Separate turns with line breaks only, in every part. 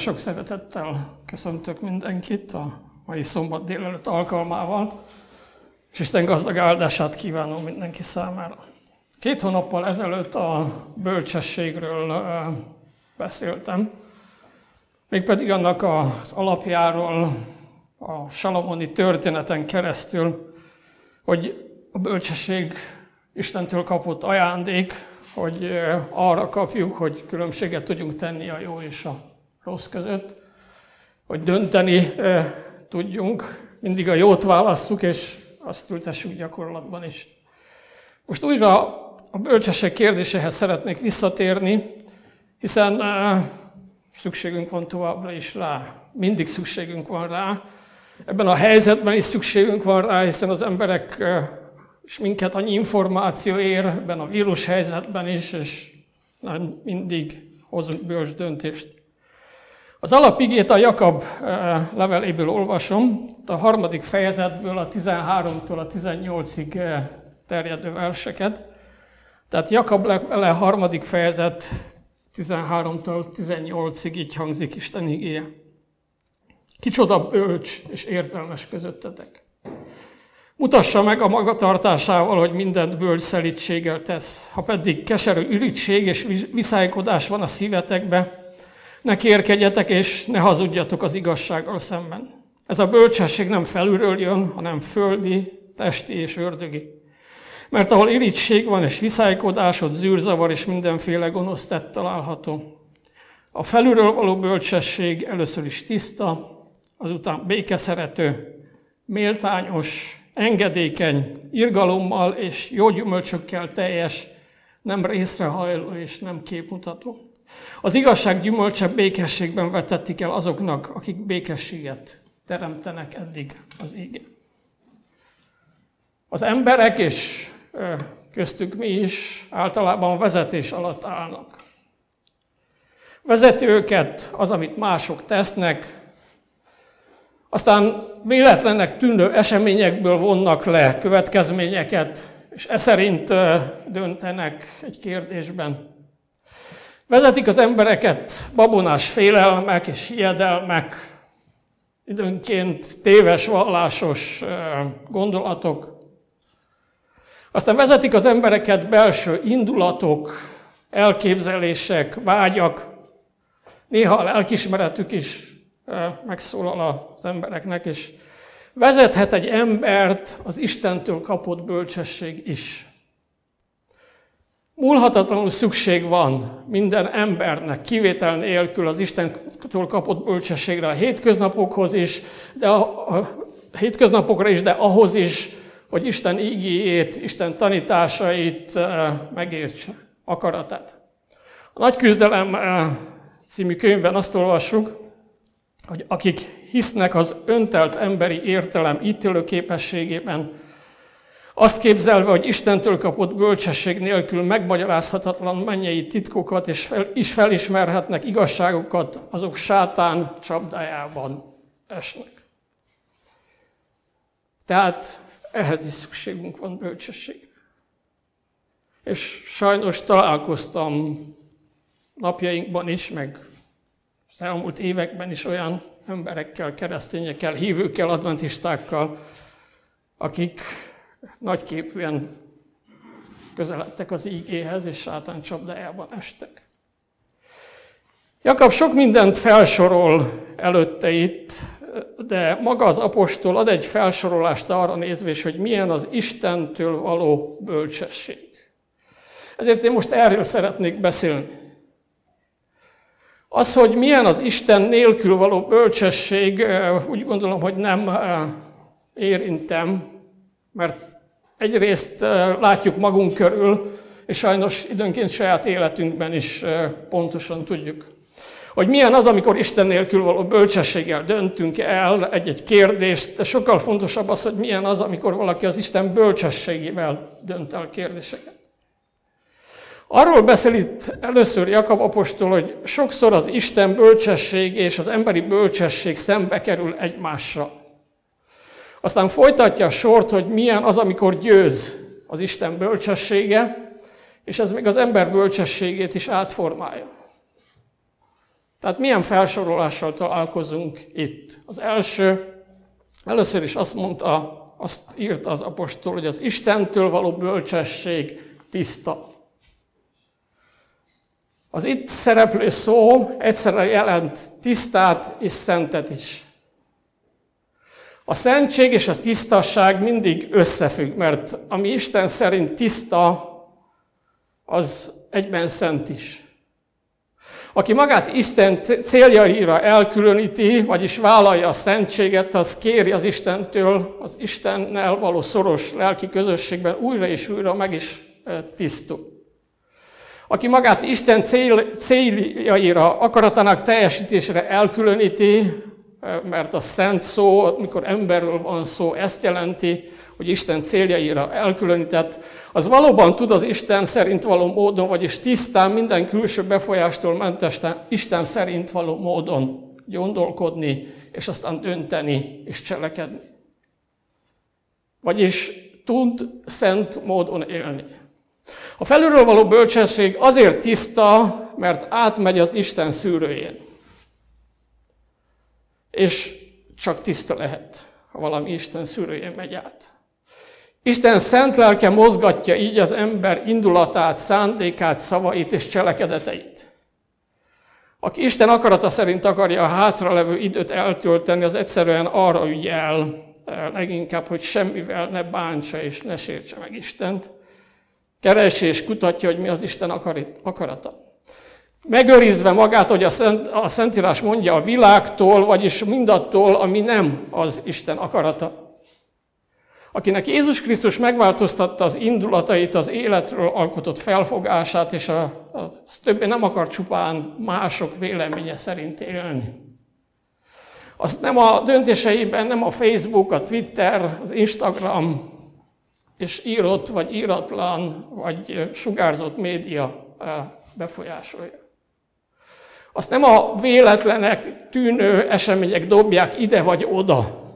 Sok szeretettel köszöntök mindenkit a mai szombat délelőtt alkalmával, és Isten gazdag áldását kívánom mindenki számára. Két hónappal ezelőtt a bölcsességről beszéltem, mégpedig annak az alapjáról, a Salamoni történeten keresztül, hogy a bölcsesség Istentől kapott ajándék, hogy arra kapjuk, hogy különbséget tudjunk tenni a jó és a rossz között, hogy dönteni tudjunk, mindig a jót válasszuk, és azt ültessük gyakorlatban is. Most újra a bölcsesség kérdéséhez szeretnék visszatérni, hiszen szükségünk van továbbra is rá. Mindig szükségünk van rá. Ebben a helyzetben is szükségünk van rá, hiszen az emberek és minket annyi információ ér ebben a vírus helyzetben is, és nem mindig hozunk bölcs döntést. Az alapigét a Jakab leveléből olvasom, a harmadik fejezetből a 13-tól a 18-ig terjedő verseket. Tehát Jakab levele harmadik fejezet 13-tól 18-ig így hangzik Isten igéje. Kicsoda bölcs és értelmes közöttetek. Mutassa meg a magatartásával, hogy mindent bölcs szelítséggel tesz. Ha pedig keserű ürítség és viszálykodás van a szívetekbe, ne kérkedjetek és ne hazudjatok az igazsággal szemben. Ez a bölcsesség nem felülről jön, hanem földi, testi és ördögi. Mert ahol irigység van és viszálykodás, ott zűrzavar és mindenféle gonosz tett található. A felülről való bölcsesség először is tiszta, azután békeszerető, méltányos, engedékeny, irgalommal és jó gyümölcsökkel teljes, nem részrehajló és nem képmutató. Az igazság gyümölcse békességben vetettik el azoknak, akik békességet teremtenek eddig az igen. Az emberek és köztük mi is általában vezetés alatt állnak. Vezeti őket az, amit mások tesznek, aztán véletlennek tűnő eseményekből vonnak le következményeket, és e szerint döntenek egy kérdésben. Vezetik az embereket babonás félelmek és hiedelmek, időnként téves vallásos gondolatok. Aztán vezetik az embereket belső indulatok, elképzelések, vágyak, néha a lelkismeretük is megszólal az embereknek, és vezethet egy embert az Istentől kapott bölcsesség is. Múlhatatlanul szükség van minden embernek kivétel nélkül az Istentől kapott bölcsességre a hétköznapokhoz is, de a, a hétköznapokra is, de ahhoz is, hogy Isten ígéjét, Isten tanításait megértse, akaratát. A Nagy Küzdelem című könyvben azt olvassuk, hogy akik hisznek az öntelt emberi értelem ítélő képességében, azt képzelve, hogy Istentől kapott bölcsesség nélkül megmagyarázhatatlan mennyei titkokat és fel, is felismerhetnek igazságokat, azok sátán csapdájában esnek. Tehát ehhez is szükségünk van bölcsesség. És sajnos találkoztam napjainkban is, meg az elmúlt években is olyan emberekkel, keresztényekkel, hívőkkel, adventistákkal, akik nagyképűen közeledtek az ígéhez, és sátán csapdájában estek. Jakab sok mindent felsorol előtte itt, de maga az apostol ad egy felsorolást arra nézve, hogy milyen az Istentől való bölcsesség. Ezért én most erről szeretnék beszélni. Az, hogy milyen az Isten nélkül való bölcsesség, úgy gondolom, hogy nem érintem, mert egyrészt látjuk magunk körül, és sajnos időnként saját életünkben is pontosan tudjuk, hogy milyen az, amikor Isten nélkül való bölcsességgel döntünk el egy-egy kérdést, de sokkal fontosabb az, hogy milyen az, amikor valaki az Isten bölcsességével dönt el kérdéseket. Arról beszél itt először Jakab apostol, hogy sokszor az Isten bölcsesség és az emberi bölcsesség szembe kerül egymásra. Aztán folytatja a sort, hogy milyen az, amikor győz az Isten bölcsessége, és ez még az ember bölcsességét is átformálja. Tehát milyen felsorolással találkozunk itt? Az első, először is azt mondta, azt írta az apostol, hogy az Istentől való bölcsesség tiszta. Az itt szereplő szó egyszerre jelent tisztát és szentet is. A szentség és a tisztasság mindig összefügg, mert ami Isten szerint tiszta, az egyben szent is. Aki magát Isten céljaira elkülöníti, vagyis vállalja a szentséget, az kéri az Istentől, az Istennel való szoros lelki közösségben újra és újra meg is tisztul. Aki magát Isten cél, céljaira, akaratának teljesítésére elkülöníti, mert a szent szó, mikor emberről van szó, ezt jelenti, hogy Isten céljaira elkülönített, az valóban tud az Isten szerint való módon, vagyis tisztán minden külső befolyástól mentesten Isten szerint való módon gondolkodni, és aztán dönteni és cselekedni. Vagyis tud szent módon élni. A felülről való bölcsesség azért tiszta, mert átmegy az Isten szűrőjén. És csak tiszta lehet, ha valami Isten szűrőjén megy át. Isten szent lelke mozgatja így az ember indulatát, szándékát, szavait és cselekedeteit. Aki Isten akarata szerint akarja a hátralevő időt eltölteni, az egyszerűen arra ügyel leginkább, hogy semmivel ne bántsa és ne sértse meg Istent. Keresi és kutatja, hogy mi az Isten akarata. Megőrizve magát, hogy a, Szent, a Szentírás mondja, a világtól, vagyis mindattól, ami nem az Isten akarata akinek Jézus Krisztus megváltoztatta az indulatait, az életről alkotott felfogását, és a, a, az többé nem akar csupán mások véleménye szerint élni. Az nem a döntéseiben, nem a Facebook, a Twitter, az Instagram, és írott, vagy íratlan, vagy sugárzott média befolyásolja. Azt nem a véletlenek tűnő események dobják ide vagy oda,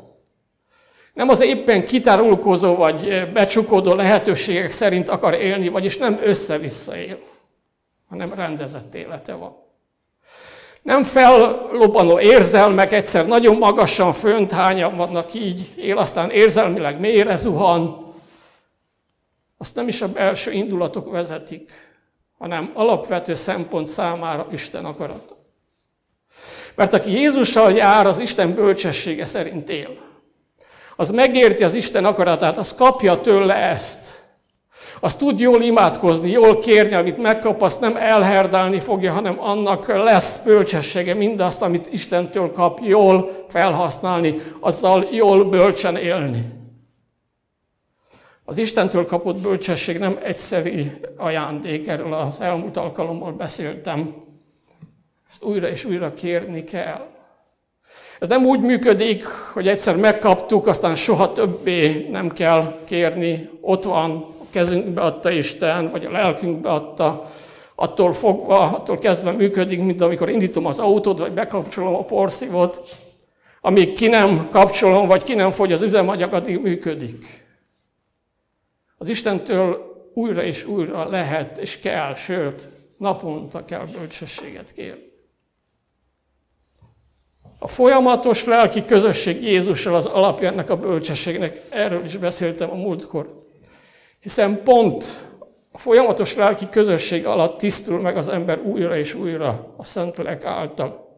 nem az éppen kitárulkozó vagy becsukódó lehetőségek szerint akar élni, vagyis nem össze-vissza él, hanem rendezett élete van. Nem fellobbanó érzelmek, egyszer nagyon magasan fönt, hányan vannak így, él aztán érzelmileg mélyre zuhan. Azt nem is a belső indulatok vezetik, hanem alapvető szempont számára Isten akarata. Mert aki Jézussal jár, az Isten bölcsessége szerint él az megérti az Isten akaratát, az kapja tőle ezt. Az tud jól imádkozni, jól kérni, amit megkap, azt nem elherdálni fogja, hanem annak lesz bölcsessége mindazt, amit Istentől kap, jól felhasználni, azzal jól bölcsen élni. Az Istentől kapott bölcsesség nem egyszerű ajándék, erről az elmúlt alkalommal beszéltem. Ezt újra és újra kérni kell. Ez nem úgy működik, hogy egyszer megkaptuk, aztán soha többé nem kell kérni. Ott van, a kezünkbe adta Isten, vagy a lelkünkbe adta. Attól fogva, attól kezdve működik, mint amikor indítom az autót, vagy bekapcsolom a porszívot. Amíg ki nem kapcsolom, vagy ki nem fogy az üzemanyag, addig működik. Az Istentől újra és újra lehet és kell, sőt, naponta kell bölcsességet kérni. A folyamatos lelki közösség Jézussal az alapja ennek a bölcsességnek. Erről is beszéltem a múltkor. Hiszen pont a folyamatos lelki közösség alatt tisztul meg az ember újra és újra a Szentlélek által.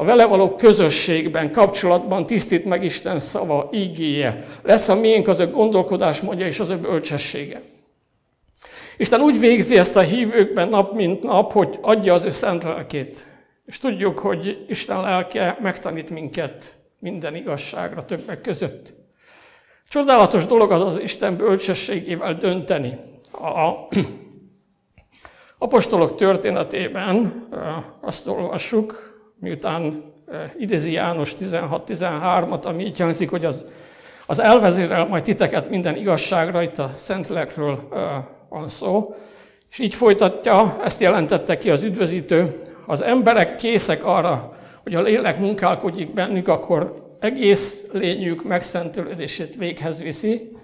A vele való közösségben, kapcsolatban tisztít meg Isten szava, ígéje. Lesz a miénk az ő gondolkodásmódja és az ő bölcsessége. Isten úgy végzi ezt a hívőkben nap mint nap, hogy adja az ő szent lelkét. És tudjuk, hogy Isten lelke megtanít minket minden igazságra többek között. Csodálatos dolog az az Isten bölcsességével dönteni. A apostolok történetében azt olvassuk, miután idézi János 16-13-at, ami így hangzik, hogy az, az elvezérel majd titeket minden igazságra, itt a Szentlélekről van szó, és így folytatja, ezt jelentette ki az üdvözítő, az emberek készek arra, hogy a lélek munkálkodik bennük, akkor egész lényük megszentelődését véghez viszi,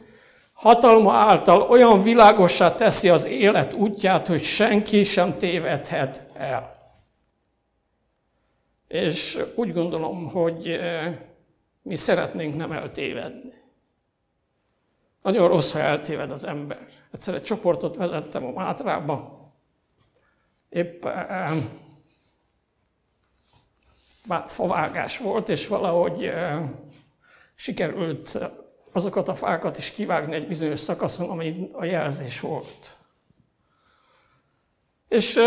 hatalma által olyan világossá teszi az élet útját, hogy senki sem tévedhet el. És úgy gondolom, hogy mi szeretnénk nem eltévedni. Nagyon rossz, ha eltéved az ember. Egyszer egy csoportot vezettem a Mátrába, épp favágás volt, és valahogy sikerült azokat a fákat is kivágni egy bizonyos szakaszon, ami a jelzés volt. És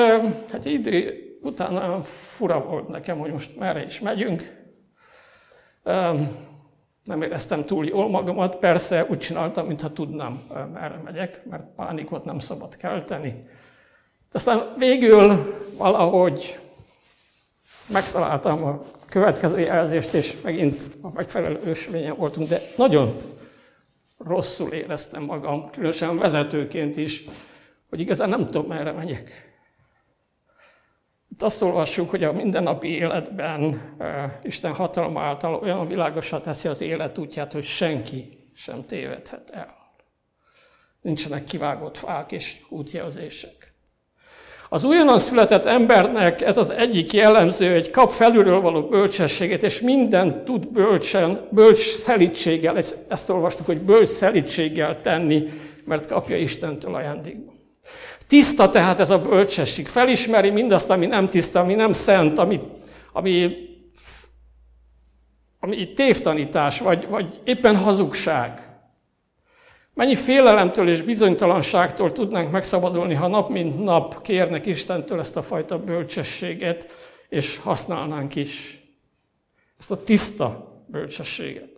hát idő után fura volt nekem, hogy most merre is megyünk. Nem éreztem túl jól magamat, persze úgy csináltam, mintha tudnám, merre megyek, mert pánikot nem szabad kelteni. De aztán végül valahogy megtaláltam a következő jelzést, és megint a megfelelő ösvényen voltunk, de nagyon rosszul éreztem magam, különösen vezetőként is, hogy igazán nem tudom, merre megyek. Itt azt olvassuk, hogy a mindennapi életben Isten hatalma által olyan világosá teszi az élet útját, hogy senki sem tévedhet el. Nincsenek kivágott fák és útjelzések. Az újonnan született embernek ez az egyik jellemző, hogy kap felülről való bölcsességet, és minden tud bölcsen, bölcs szelítséggel, ezt olvastuk, hogy bölcs szelítséggel tenni, mert kapja Istentől ajándékban. Tiszta tehát ez a bölcsesség. Felismeri mindazt, ami nem tiszta, ami nem szent, ami, ami, ami tévtanítás, vagy, vagy éppen hazugság. Mennyi félelemtől és bizonytalanságtól tudnánk megszabadulni, ha nap mint nap kérnek Istentől ezt a fajta bölcsességet, és használnánk is ezt a tiszta bölcsességet.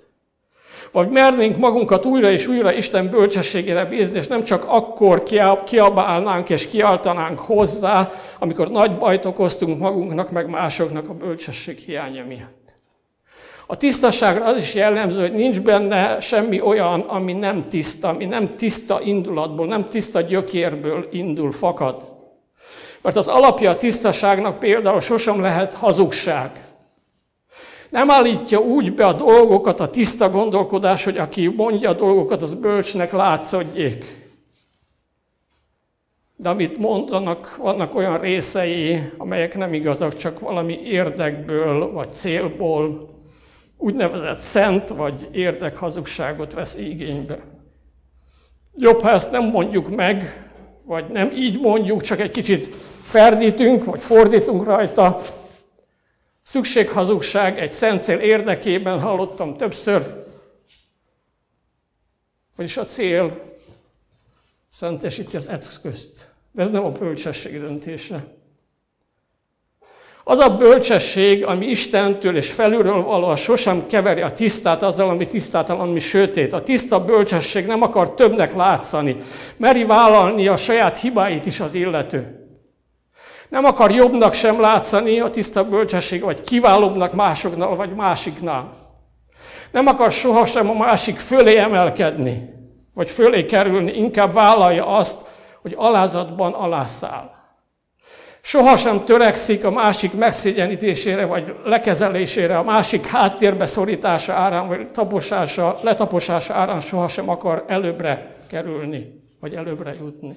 Vagy mernénk magunkat újra és újra Isten bölcsességére bízni, és nem csak akkor kiabálnánk és kiáltanánk hozzá, amikor nagy bajt okoztunk magunknak, meg másoknak a bölcsesség hiánya miatt. A tisztaságra az is jellemző, hogy nincs benne semmi olyan, ami nem tiszta, ami nem tiszta indulatból, nem tiszta gyökérből indul, fakad. Mert az alapja a tisztaságnak például sosem lehet hazugság. Nem állítja úgy be a dolgokat a tiszta gondolkodás, hogy aki mondja a dolgokat, az bölcsnek látszódjék. De amit mondanak, vannak olyan részei, amelyek nem igazak, csak valami érdekből vagy célból úgynevezett szent vagy érdekhazugságot vesz igénybe. Jobb, ha ezt nem mondjuk meg, vagy nem így mondjuk, csak egy kicsit ferdítünk, vagy fordítunk rajta. Szükséghazugság egy szent cél érdekében hallottam többször, vagyis a cél szentesíti az eszközt. De ez nem a bölcsesség döntése. Az a bölcsesség, ami Istentől és felülről való, sosem keveri a tisztát azzal, ami tisztátalan, ami sötét. A tiszta bölcsesség nem akar többnek látszani. Meri vállalni a saját hibáit is az illető. Nem akar jobbnak sem látszani a tiszta bölcsesség, vagy kiválóbbnak másoknál, vagy másiknál. Nem akar sohasem a másik fölé emelkedni, vagy fölé kerülni, inkább vállalja azt, hogy alázatban alászáll. Sohasem törekszik a másik megszégyenítésére, vagy lekezelésére, a másik háttérbe szorítása árán, vagy taposása, letaposása árán sohasem akar előbbre kerülni, vagy előbbre jutni.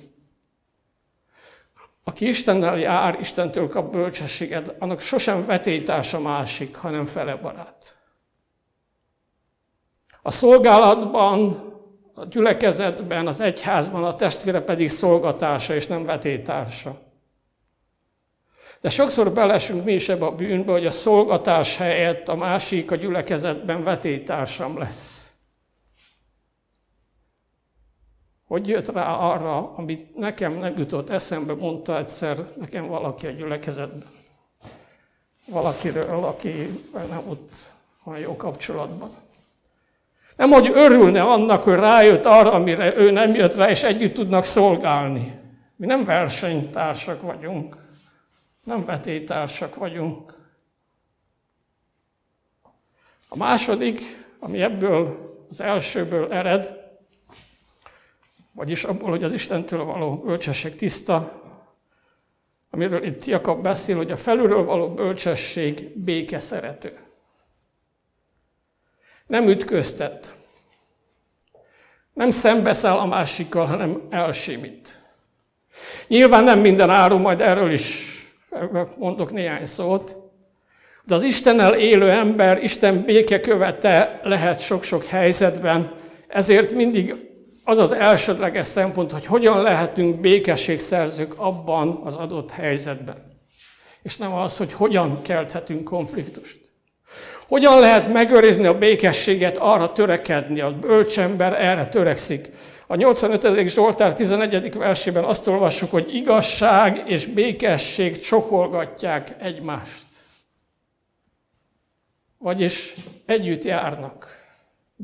Aki Istennel jár, Istentől kap bölcsességet, annak sosem vetélytársa másik, hanem fele barát. A szolgálatban, a gyülekezetben, az egyházban a testvére pedig szolgatársa és nem vetélytársa. De sokszor belesünk mi is ebbe a bűnbe, hogy a szolgatás helyett a másik a gyülekezetben vetétársam lesz. Hogy jött rá arra, amit nekem nem jutott eszembe, mondta egyszer nekem valaki a gyülekezetben. Valakiről, aki nem ott van jó kapcsolatban. Nem, hogy örülne annak, hogy rájött arra, amire ő nem jött rá, és együtt tudnak szolgálni. Mi nem versenytársak vagyunk. Nem betétársak vagyunk. A második, ami ebből az elsőből ered, vagyis abból, hogy az Istentől való bölcsesség tiszta, amiről itt Jakab beszél, hogy a felülről való bölcsesség béke szerető. Nem ütköztet. Nem szembeszáll a másikkal, hanem elsimít. Nyilván nem minden áru, majd erről is mondok néhány szót. De az Istennel élő ember, Isten békekövete lehet sok-sok helyzetben, ezért mindig az az elsődleges szempont, hogy hogyan lehetünk békességszerzők abban az adott helyzetben. És nem az, hogy hogyan kelthetünk konfliktust. Hogyan lehet megőrizni a békességet, arra törekedni, a bölcsember erre törekszik. A 85. Zsoltár 11. versében azt olvassuk, hogy igazság és békesség csokolgatják egymást. Vagyis együtt járnak.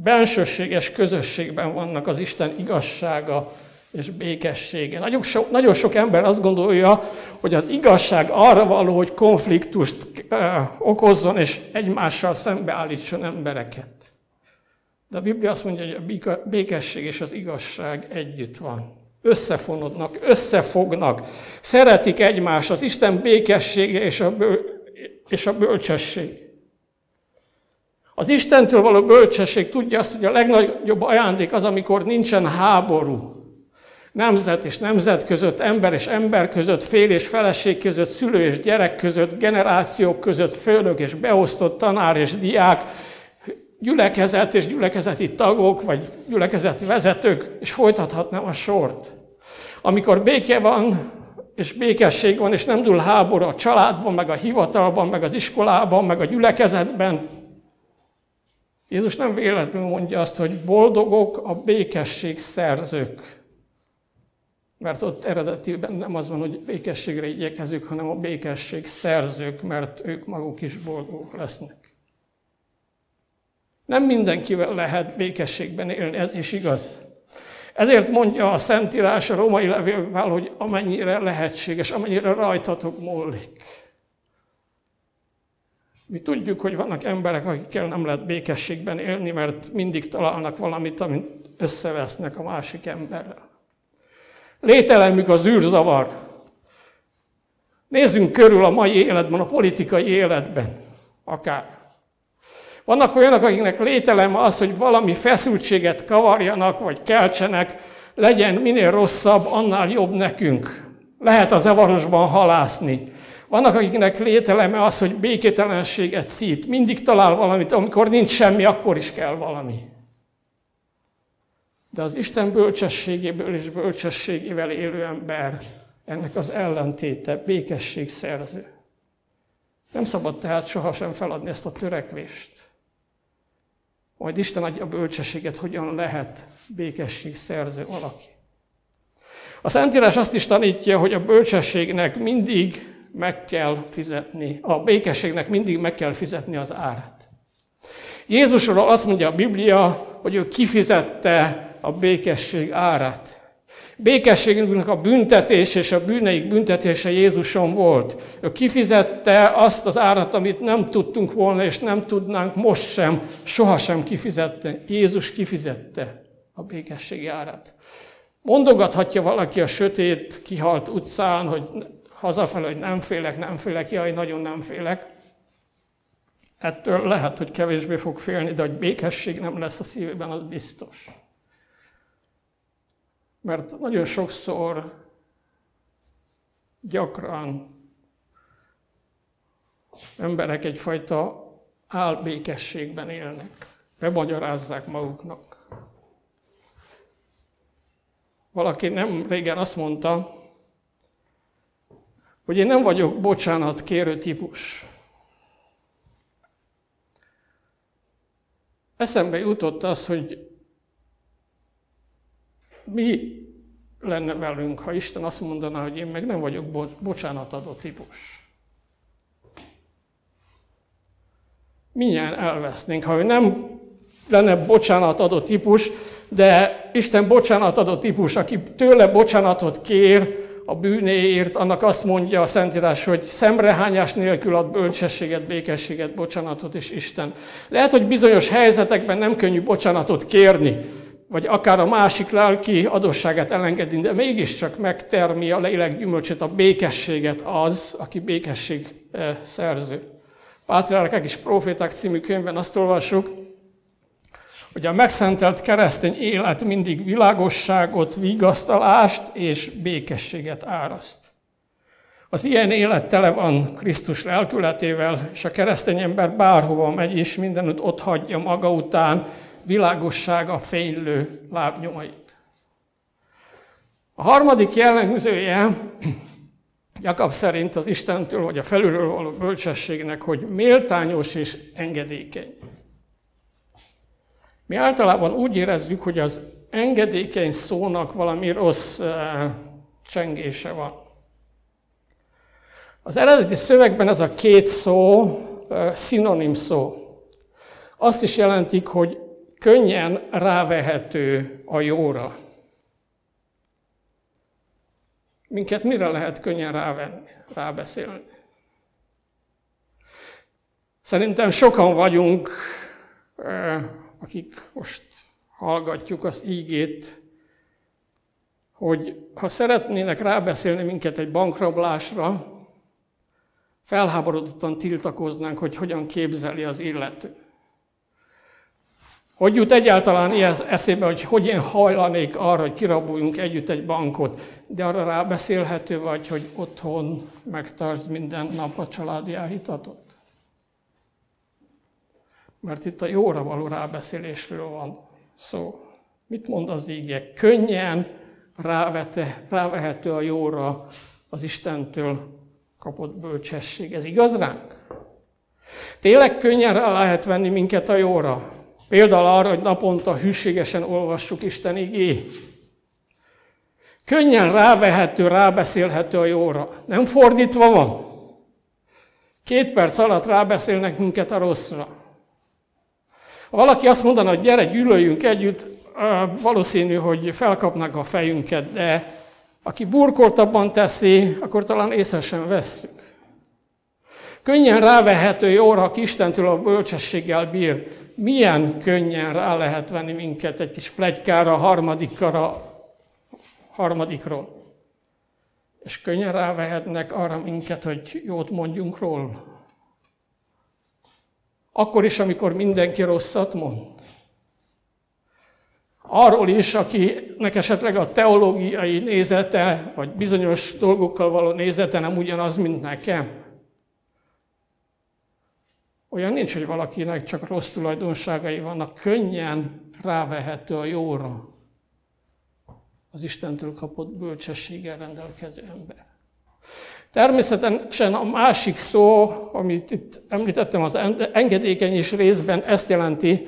Bensőséges közösségben vannak az Isten igazsága és békessége. Nagyon sok, nagyon sok ember azt gondolja, hogy az igazság arra való, hogy konfliktust okozzon és egymással szembeállítson embereket. De a Biblia azt mondja, hogy a békesség és az igazság együtt van. Összefonodnak, összefognak, szeretik egymást, az Isten békessége és a, böl- és a bölcsesség. Az Istentől való bölcsesség tudja azt, hogy a legnagyobb ajándék az, amikor nincsen háború. Nemzet és nemzet között, ember és ember között, fél és feleség között, szülő és gyerek között, generációk között, főnök és beosztott tanár és diák, gyülekezet és gyülekezeti tagok, vagy gyülekezeti vezetők, és folytathatnám a sort. Amikor béke van, és békesség van, és nem dúl háború a családban, meg a hivatalban, meg az iskolában, meg a gyülekezetben, Jézus nem véletlenül mondja azt, hogy boldogok a békesség szerzők. Mert ott eredetiben nem az van, hogy békességre igyekezünk, hanem a békesség szerzők, mert ők maguk is boldogok lesznek. Nem mindenkivel lehet békességben élni, ez is igaz. Ezért mondja a Szentírás a római levélvel, hogy amennyire lehetséges, amennyire rajtatok múlik. Mi tudjuk, hogy vannak emberek, akikkel nem lehet békességben élni, mert mindig találnak valamit, amit összevesznek a másik emberrel. Lételemük az űrzavar. Nézzünk körül a mai életben, a politikai életben, akár. Vannak olyanok, akiknek lételem az, hogy valami feszültséget kavarjanak, vagy keltsenek, legyen minél rosszabb, annál jobb nekünk. Lehet a zavarosban halászni. Vannak, akiknek lételeme az, hogy békételenséget szít. Mindig talál valamit, amikor nincs semmi, akkor is kell valami. De az Isten bölcsességéből és bölcsességével élő ember ennek az ellentéte, békesség szerző. Nem szabad tehát sohasem feladni ezt a törekvést. Majd Isten adja a bölcsességet, hogyan lehet békesség szerző valaki. A Szentírás azt is tanítja, hogy a bölcsességnek mindig meg kell fizetni, a békességnek mindig meg kell fizetni az árát. Jézusról azt mondja a Biblia, hogy ő kifizette a békesség árát. Békességünknek a büntetés és a bűneik büntetése Jézuson volt. Ő kifizette azt az árat, amit nem tudtunk volna, és nem tudnánk most sem, sohasem kifizette. Jézus kifizette a békesség árát. Mondogathatja valaki a sötét, kihalt utcán, hogy hazafelé, hogy nem félek, nem félek, jaj, nagyon nem félek. Ettől lehet, hogy kevésbé fog félni, de hogy békesség nem lesz a szívében, az biztos. Mert nagyon sokszor, gyakran emberek egyfajta álbékességben élnek, bemagyarázzák maguknak. Valaki nem régen azt mondta, hogy én nem vagyok bocsánat kérő típus. Eszembe jutott az, hogy mi lenne velünk, ha Isten azt mondaná, hogy én meg nem vagyok bo- bocsánatadó típus. Minnyien elvesznénk, ha ő nem lenne bocsánatadó típus, de Isten bocsánatadó típus, aki tőle bocsánatot kér, a bűnéért, annak azt mondja a Szentírás, hogy szemrehányás nélkül ad bölcsességet, békességet, bocsánatot is Isten. Lehet, hogy bizonyos helyzetekben nem könnyű bocsánatot kérni, vagy akár a másik lelki adosságát elengedni, de mégiscsak megtermi a lélek gyümölcsét, a békességet az, aki békesség eh, szerző. Pátriárkák és Proféták című könyvben azt olvassuk, hogy a megszentelt keresztény élet mindig világosságot, vigasztalást és békességet áraszt. Az ilyen élet tele van Krisztus lelkületével, és a keresztény ember bárhova megy is, mindenütt ott hagyja maga után világossága fénylő lábnyomait. A harmadik jellemzője Jakab szerint az Istentől vagy a felülről való bölcsességnek, hogy méltányos és engedékeny. Mi általában úgy érezzük, hogy az engedékeny szónak valami rossz csengése van. Az eredeti szövegben ez a két szó szinonim szó. Azt is jelentik, hogy könnyen rávehető a jóra. Minket mire lehet könnyen rávenni, rábeszélni? Szerintem sokan vagyunk, akik most hallgatjuk az ígét, hogy ha szeretnének rábeszélni minket egy bankrablásra, felháborodottan tiltakoznánk, hogy hogyan képzeli az illető. Hogy jut egyáltalán ilyen eszébe, hogy hogy én hajlanék arra, hogy kiraboljunk együtt egy bankot, de arra rábeszélhető vagy, hogy otthon megtartsd minden nap a családi elhitatot? Mert itt a jóra való rábeszélésről van szó. Mit mond az íge? Könnyen rávete, rávehető a jóra az Istentől kapott bölcsesség. Ez igaz ránk? Tényleg könnyen rá lehet venni minket a jóra? Például arra, hogy naponta hűségesen olvassuk Isten igé. Könnyen rávehető, rábeszélhető a jóra. Nem fordítva van. Két perc alatt rábeszélnek minket a rosszra. Ha valaki azt mondaná, hogy gyere, gyűlöljünk együtt, valószínű, hogy felkapnak a fejünket, de aki burkoltabban teszi, akkor talán észre sem vesszük. Könnyen rávehető jóra, aki Istentől a bölcsességgel bír. Milyen könnyen rá lehet venni minket egy kis plegykára, harmadikra, harmadikról. És könnyen rávehetnek arra minket, hogy jót mondjunk róla. Akkor is, amikor mindenki rosszat mond. Arról is, akinek esetleg a teológiai nézete, vagy bizonyos dolgokkal való nézete nem ugyanaz, mint nekem. Olyan nincs, hogy valakinek csak rossz tulajdonságai vannak, könnyen rávehető a jóra az Istentől kapott bölcsességgel rendelkező ember. Természetesen a másik szó, amit itt említettem, az engedékeny részben ezt jelenti,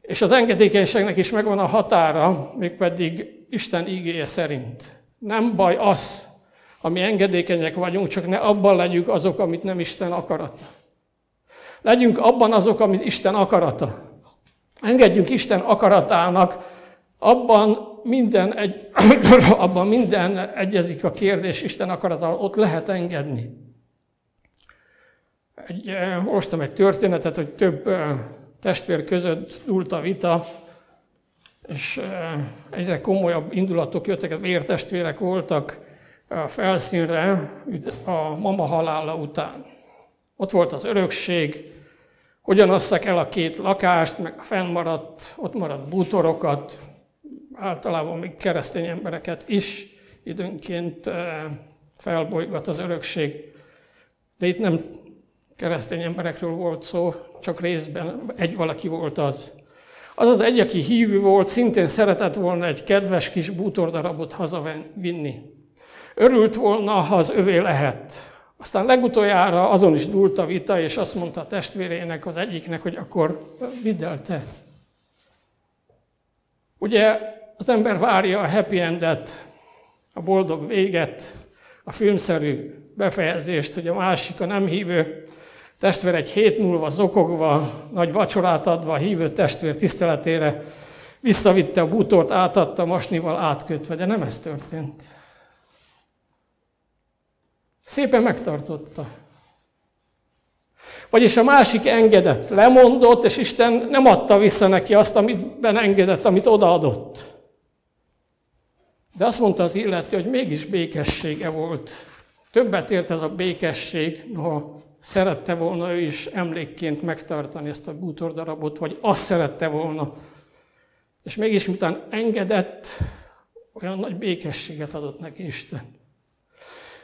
és az engedékenységnek is megvan a határa, mégpedig Isten ígéje szerint. Nem baj az, ami engedékenyek vagyunk, csak ne abban legyünk azok, amit nem Isten akarata. Legyünk abban azok, amit Isten akarata. Engedjünk Isten akaratának, abban minden, egy, abban minden egyezik a kérdés Isten akaratával, ott lehet engedni. Egy, eh, olvastam egy történetet, hogy több eh, testvér között dúlt a vita, és eh, egyre komolyabb indulatok jöttek, vértestvérek voltak a felszínre a mama halála után. Ott volt az örökség, hogyan osszak el a két lakást, meg a fennmaradt, ott maradt bútorokat, általában még keresztény embereket is időnként eh, felbolygat az örökség. De itt nem keresztény emberekről volt szó, csak részben egy valaki volt az. Az az egy, aki hívő volt, szintén szeretett volna egy kedves kis bútordarabot hazavinni. Örült volna, ha az övé lehet. Aztán legutoljára azon is dúlt a vita, és azt mondta a testvérének, az egyiknek, hogy akkor vidd el te. Ugye az ember várja a happy endet, a boldog véget, a filmszerű befejezést, hogy a másik, a nem hívő testvér egy hét múlva zokogva, nagy vacsorát adva a hívő testvér tiszteletére visszavitte a bútort, átadta masnival átkötve, de nem ez történt. Szépen megtartotta. Vagyis a másik engedett, lemondott, és Isten nem adta vissza neki azt, amit engedett, amit odaadott. De azt mondta az illető, hogy mégis békessége volt. Többet ért ez a békesség, ha szerette volna ő is emlékként megtartani ezt a bútordarabot, vagy azt szerette volna. És mégis, miután engedett, olyan nagy békességet adott neki Isten.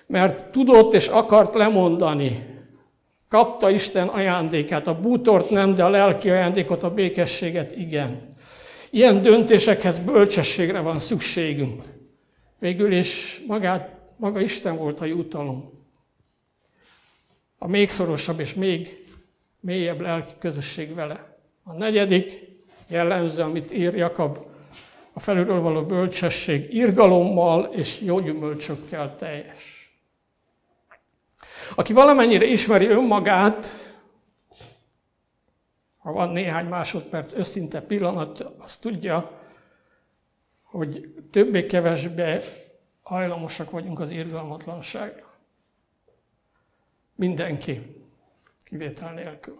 mert tudott és akart lemondani. Kapta Isten ajándékát, a bútort nem, de a lelki ajándékot, a békességet igen. Ilyen döntésekhez bölcsességre van szükségünk. Végül is magát, maga Isten volt a jutalom. A még szorosabb és még mélyebb lelki közösség vele. A negyedik jellemző, amit ír Jakab, a felülről való bölcsesség irgalommal és jó gyümölcsökkel teljes. Aki valamennyire ismeri önmagát, ha van néhány másodperc őszinte pillanat, azt tudja, hogy többé-kevesbé hajlamosak vagyunk az irgalmatlanságra. Mindenki, kivétel nélkül.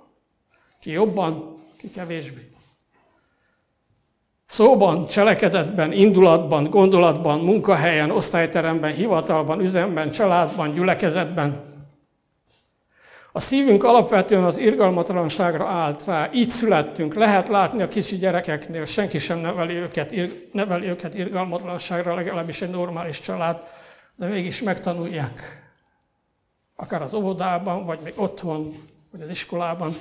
Ki jobban, ki kevésbé. Szóban, cselekedetben, indulatban, gondolatban, munkahelyen, osztályteremben, hivatalban, üzemben, családban, gyülekezetben. A szívünk alapvetően az irgalmatlanságra állt rá. Így születtünk. Lehet látni a kicsi gyerekeknél, senki sem neveli őket, neveli őket irgalmatlanságra, legalábbis egy normális család, de mégis megtanulják. Akár az óvodában, vagy még otthon, vagy az iskolában.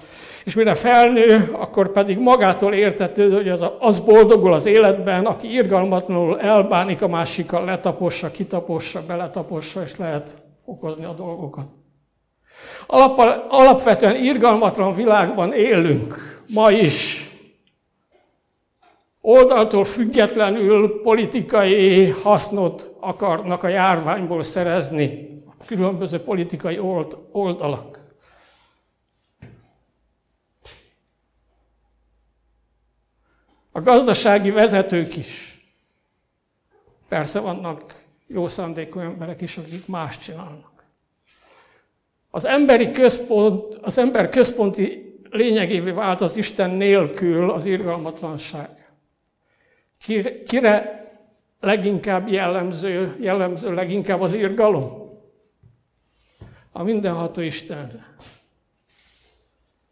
És mire felnő, akkor pedig magától értetődő, hogy az, az boldogul az életben, aki irgalmatlanul elbánik a másikkal, letapossa, kitapossa, beletapossa, és lehet okozni a dolgokat. Alap, alapvetően irgalmatlan világban élünk, ma is. Oldaltól függetlenül politikai hasznot akarnak a járványból szerezni különböző politikai oldalak. A gazdasági vezetők is. Persze vannak jó szándékú emberek is, akik más csinálnak. Az emberi központ, az ember központi lényegévé vált az Isten nélkül az irgalmatlanság. Kire leginkább jellemző, jellemző leginkább az irgalom? A mindenható Istenre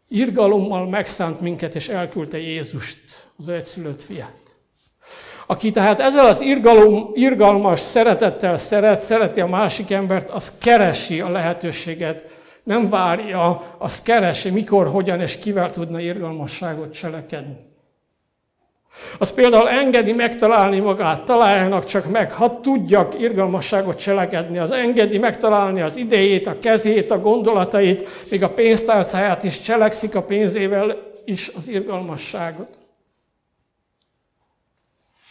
irgalommal megszánt minket, és elküldte Jézust, az egyszülött fiát. Aki tehát ezzel az irgalom, irgalmas szeretettel szeret, szereti a másik embert, az keresi a lehetőséget, nem várja, az keresi, mikor, hogyan és kivel tudna irgalmasságot cselekedni. Az például engedi megtalálni magát, találjanak csak meg, ha tudjak irgalmasságot cselekedni, az engedi megtalálni az idejét, a kezét, a gondolatait, még a pénztárcáját is cselekszik a pénzével is az irgalmasságot.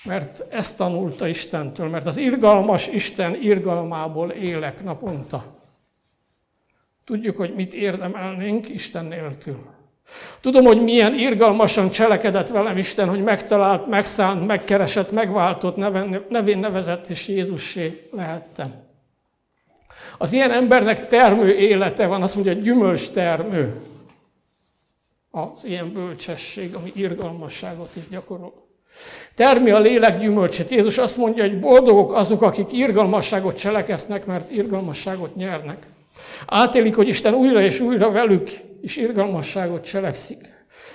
Mert ezt tanulta Istentől, mert az irgalmas Isten irgalmából élek naponta. Tudjuk, hogy mit érdemelnénk Isten nélkül. Tudom, hogy milyen irgalmasan cselekedett velem Isten, hogy megtalált, megszánt, megkeresett, megváltott, nevén nevezett, és Jézussé lehettem. Az ilyen embernek termő élete van, azt mondja, gyümölcs termő. Az ilyen bölcsesség, ami irgalmasságot is gyakorol. Termi a lélek gyümölcsét. Jézus azt mondja, hogy boldogok azok, akik irgalmasságot cselekesznek, mert irgalmasságot nyernek. Átélik, hogy Isten újra és újra velük is irgalmasságot cselekszik.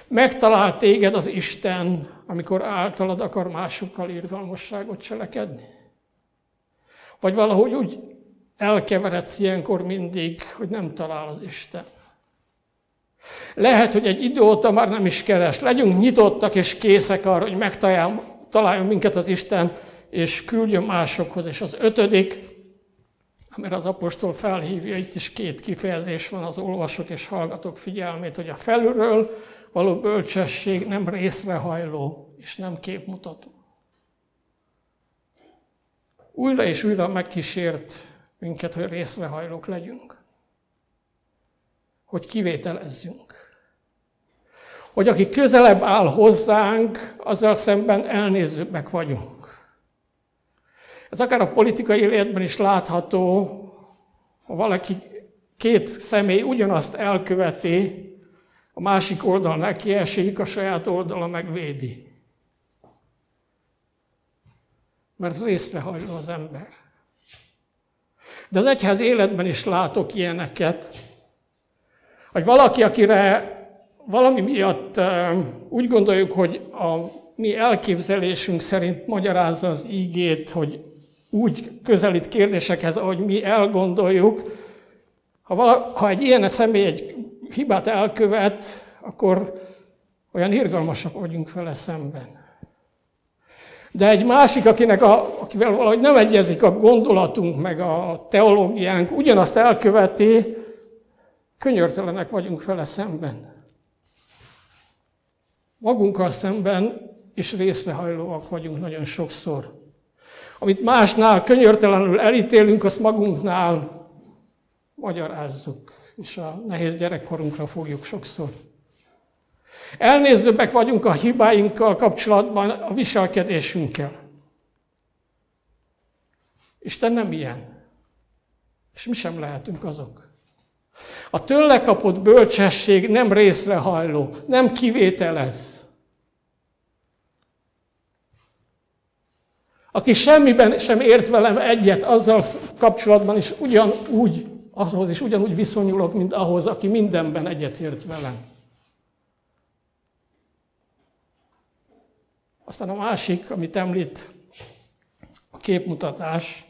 Megtalál téged az Isten, amikor általad akar másokkal irgalmasságot cselekedni? Vagy valahogy úgy elkeveredsz ilyenkor mindig, hogy nem talál az Isten. Lehet, hogy egy idő óta már nem is keres. Legyünk nyitottak és készek arra, hogy megtaláljon minket az Isten, és küldjön másokhoz. És az ötödik, amire az apostol felhívja, itt is két kifejezés van az olvasók és hallgatók figyelmét, hogy a felülről való bölcsesség nem részrehajló és nem képmutató. Újra és újra megkísért minket, hogy részrehajlók legyünk. Hogy kivételezzünk. Hogy aki közelebb áll hozzánk, azzal szemben elnézőbbek vagyunk. Ez akár a politikai életben is látható, ha valaki két személy ugyanazt elköveti, a másik oldal neki esik, a saját oldala megvédi. Mert részrehajló az ember. De az egyház életben is látok ilyeneket, hogy valaki, akire valami miatt úgy gondoljuk, hogy a mi elképzelésünk szerint magyarázza az ígét, hogy úgy közelít kérdésekhez, ahogy mi elgondoljuk. Ha, vala, ha egy ilyen személy egy hibát elkövet, akkor olyan irgalmasak vagyunk vele szemben. De egy másik, akinek a, akivel valahogy nem egyezik a gondolatunk, meg a teológiánk, ugyanazt elköveti, könyörtelenek vagyunk vele szemben. Magunkkal szemben is részrehajlóak vagyunk nagyon sokszor. Amit másnál könyörtelenül elítélünk, azt magunknál magyarázzuk, és a nehéz gyerekkorunkra fogjuk sokszor. Elnézőbbek vagyunk a hibáinkkal kapcsolatban, a viselkedésünkkel. Isten nem ilyen. És mi sem lehetünk azok. A tőle kapott bölcsesség nem részrehajló, nem kivételez. Aki semmiben sem ért velem egyet, azzal kapcsolatban is ugyanúgy, ahhoz is ugyanúgy viszonyulok, mint ahhoz, aki mindenben egyetért velem. Aztán a másik, amit említ, a képmutatás,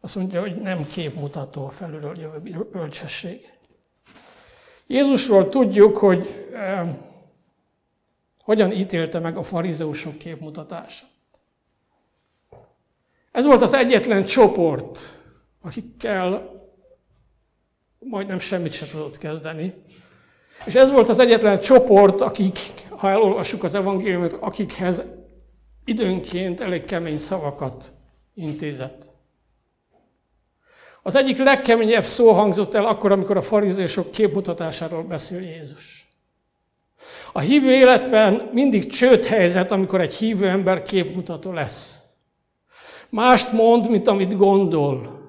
azt mondja, hogy nem képmutató felülről jövő bölcsesség. Jézusról tudjuk, hogy eh, hogyan ítélte meg a farizeusok képmutatását. Ez volt az egyetlen csoport, akikkel majdnem semmit se tudott kezdeni. És ez volt az egyetlen csoport, akik, ha elolvassuk az evangéliumot, akikhez időnként elég kemény szavakat intézett. Az egyik legkeményebb szó hangzott el akkor, amikor a farizésok képmutatásáról beszél Jézus. A hívő életben mindig csőd helyzet, amikor egy hívő ember képmutató lesz. Mást mond, mint amit gondol.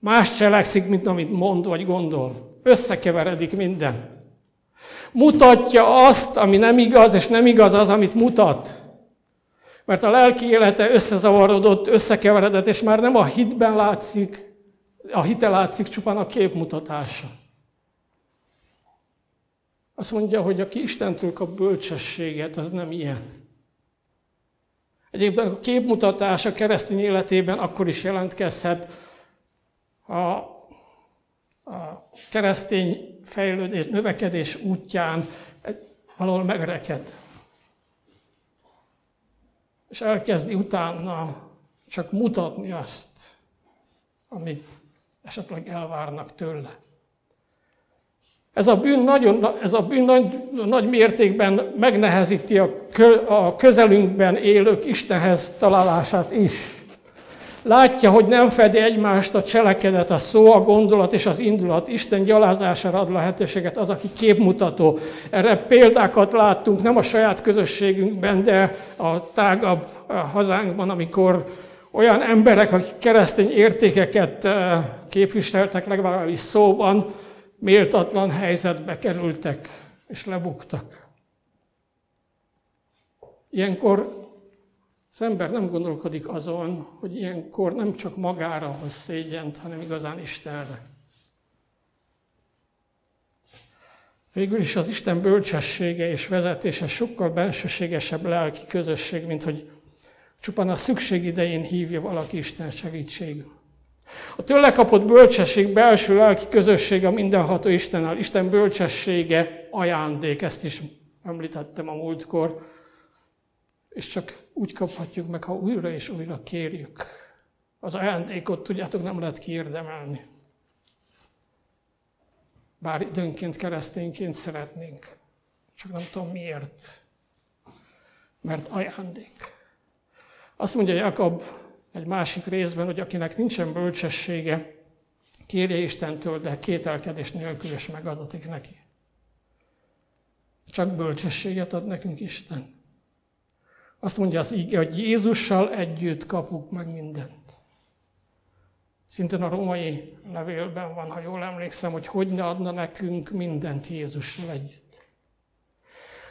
Más cselekszik, mint amit mond vagy gondol. Összekeveredik minden. Mutatja azt, ami nem igaz, és nem igaz az, amit mutat. Mert a lelki élete összezavarodott, összekeveredett, és már nem a hitben látszik, a hite látszik, csupán a képmutatása. Azt mondja, hogy aki Istentől kap bölcsességet, az nem ilyen. Egyébként a képmutatás a keresztény életében akkor is jelentkezhet a, a keresztény fejlődés, növekedés útján valahol megreked és elkezdi utána csak mutatni azt, amit esetleg elvárnak tőle. Ez a bűn, nagyon, ez a bűn nagy, nagy mértékben megnehezíti a, kö, a közelünkben élők Istenhez találását is. Látja, hogy nem fedi egymást a cselekedet, a szó, a gondolat és az indulat. Isten gyalázására ad lehetőséget az, aki képmutató. Erre példákat láttunk, nem a saját közösségünkben, de a tágabb hazánkban, amikor olyan emberek, akik keresztény értékeket eh, képviseltek, legalábbis szóban, méltatlan helyzetbe kerültek és lebuktak. Ilyenkor az ember nem gondolkodik azon, hogy ilyenkor nem csak magára hoz szégyent, hanem igazán Istenre. Végül is az Isten bölcsessége és vezetése sokkal bensőségesebb lelki közösség, mint hogy csupán a szükség idején hívja valaki Isten segítségül. A tőle kapott bölcsesség belső lelki közösség a mindenható Istennel. Isten bölcsessége ajándék, ezt is említettem a múltkor és csak úgy kaphatjuk meg, ha újra és újra kérjük. Az ajándékot, tudjátok, nem lehet kiérdemelni. Bár időnként keresztényként szeretnénk. Csak nem tudom miért. Mert ajándék. Azt mondja Jakab egy másik részben, hogy akinek nincsen bölcsessége, kérje Istentől, de kételkedés nélkül is megadatik neki. Csak bölcsességet ad nekünk Isten. Azt mondja az íge, hogy Jézussal együtt kapunk meg mindent. Szintén a római levélben van, ha jól emlékszem, hogy hogy ne adna nekünk mindent Jézussal együtt.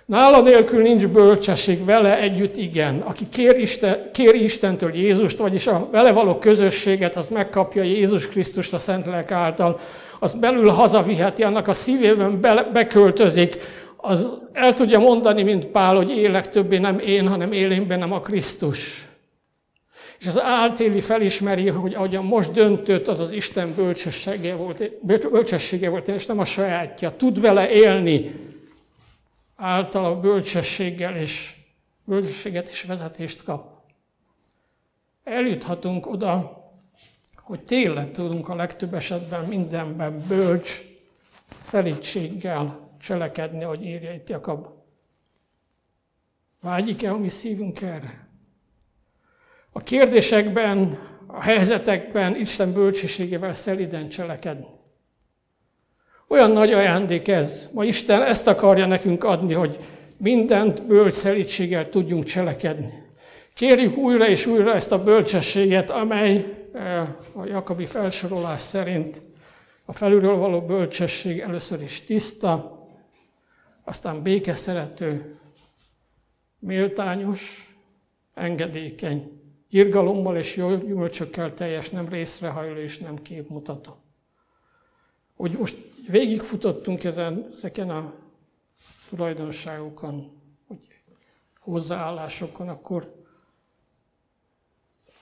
Nála nélkül nincs bölcsesség, vele együtt igen. Aki kér, Isten, kér Istentől Jézust, vagyis a vele való közösséget, az megkapja Jézus Krisztust a Szentlélek által, az belül hazaviheti, annak a szívében be, beköltözik, az el tudja mondani, mint Pál, hogy élek többé nem én, hanem él én bennem a Krisztus. És az átéli felismeri, hogy ahogyan most döntött, az az Isten bölcsessége volt, bölcsessége volt, és nem a sajátja. Tud vele élni általa bölcsességgel, és bölcsességet és vezetést kap. Eljuthatunk oda, hogy tényleg tudunk a legtöbb esetben mindenben bölcs, szelítséggel cselekedni, hogy írja itt Jakab. Vágyik-e a mi szívünk erre? A kérdésekben, a helyzetekben Isten bölcsességével szeliden cselekedni. Olyan nagy ajándék ez. Ma Isten ezt akarja nekünk adni, hogy mindent bölcs tudjunk cselekedni. Kérjük újra és újra ezt a bölcsességet, amely eh, a Jakabi felsorolás szerint a felülről való bölcsesség először is tiszta, aztán békeszerető, méltányos, engedékeny, irgalommal és jó gyümölcsökkel teljes, nem részrehajló és nem képmutató. Hogy most végigfutottunk ezen, ezeken a tulajdonságokon, hogy hozzáállásokon, akkor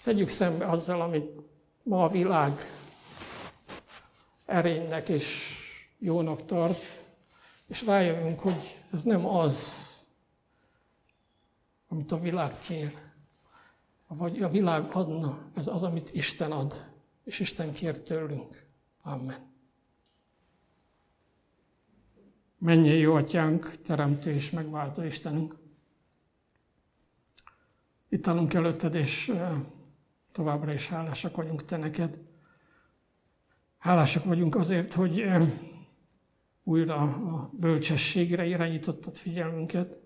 tegyük szembe azzal, amit ma a világ erénynek és jónak tart, és rájövünk, hogy ez nem az, amit a világ kér, vagy a világ adna, ez az, amit Isten ad, és Isten kér tőlünk. Amen. Mennyi jó atyánk, teremtő és megváltó Istenünk. Itt állunk előtted, és továbbra is hálásak vagyunk Te neked. Hálásak vagyunk azért, hogy újra a bölcsességre irányítottad figyelmünket,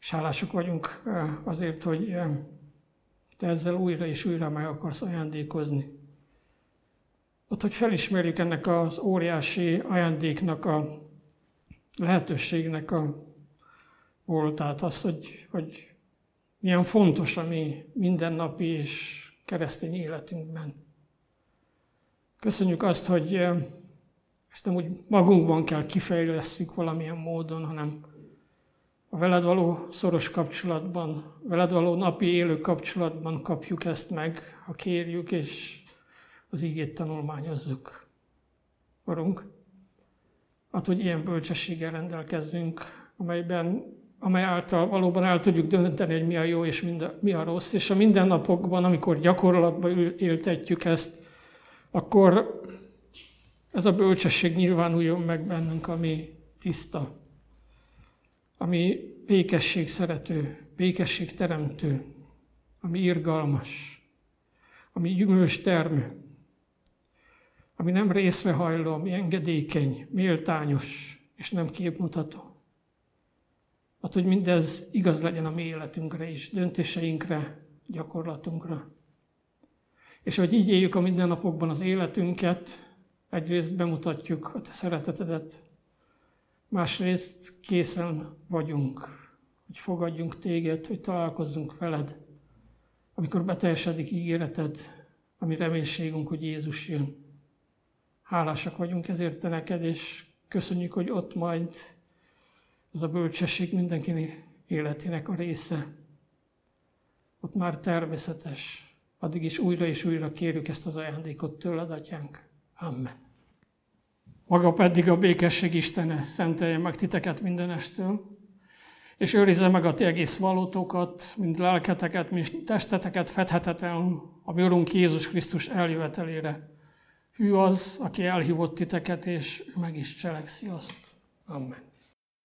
és hálásak vagyunk azért, hogy te ezzel újra és újra meg akarsz ajándékozni. Ott, hogy felismerjük ennek az óriási ajándéknak a lehetőségnek a voltát, azt, hogy, hogy milyen fontos a mi mindennapi és keresztény életünkben. Köszönjük azt, hogy ezt nem úgy magunkban kell kifejlesztjük valamilyen módon, hanem a veled való szoros kapcsolatban, veled való napi élő kapcsolatban kapjuk ezt meg, ha kérjük, és az ígét tanulmányozzuk. Urunk, hát, hogy ilyen bölcsességgel rendelkezzünk, amelyben, amely által valóban el tudjuk dönteni, hogy mi a jó és mi a rossz, és a mindennapokban, amikor gyakorlatban éltetjük ezt, akkor ez a bölcsesség nyilvánuljon meg bennünk, ami tiszta, ami békesség szerető, békesség teremtő, ami irgalmas, ami gyümölcs termő, ami nem részrehajló, ami engedékeny, méltányos, és nem képmutató. Hát, hogy mindez igaz legyen a mi életünkre is, döntéseinkre, gyakorlatunkra. És hogy így éljük a mindennapokban az életünket, egyrészt bemutatjuk a te szeretetedet, másrészt készen vagyunk, hogy fogadjunk téged, hogy találkozzunk veled, amikor beteljesedik ígéreted, ami reménységünk, hogy Jézus jön. Hálásak vagyunk ezért te neked, és köszönjük, hogy ott majd ez a bölcsesség mindenkinek életének a része. Ott már természetes. Addig is újra és újra kérjük ezt az ajándékot tőled, atyánk. Amen. Maga pedig a békesség Istene szentelje meg titeket mindenestől, és őrizze meg a ti egész valótokat, mind lelketeket, mind testeteket fedhetetlen a mi Urunk Jézus Krisztus eljövetelére. Hű az, aki elhívott titeket, és meg is cselekszi azt. Amen.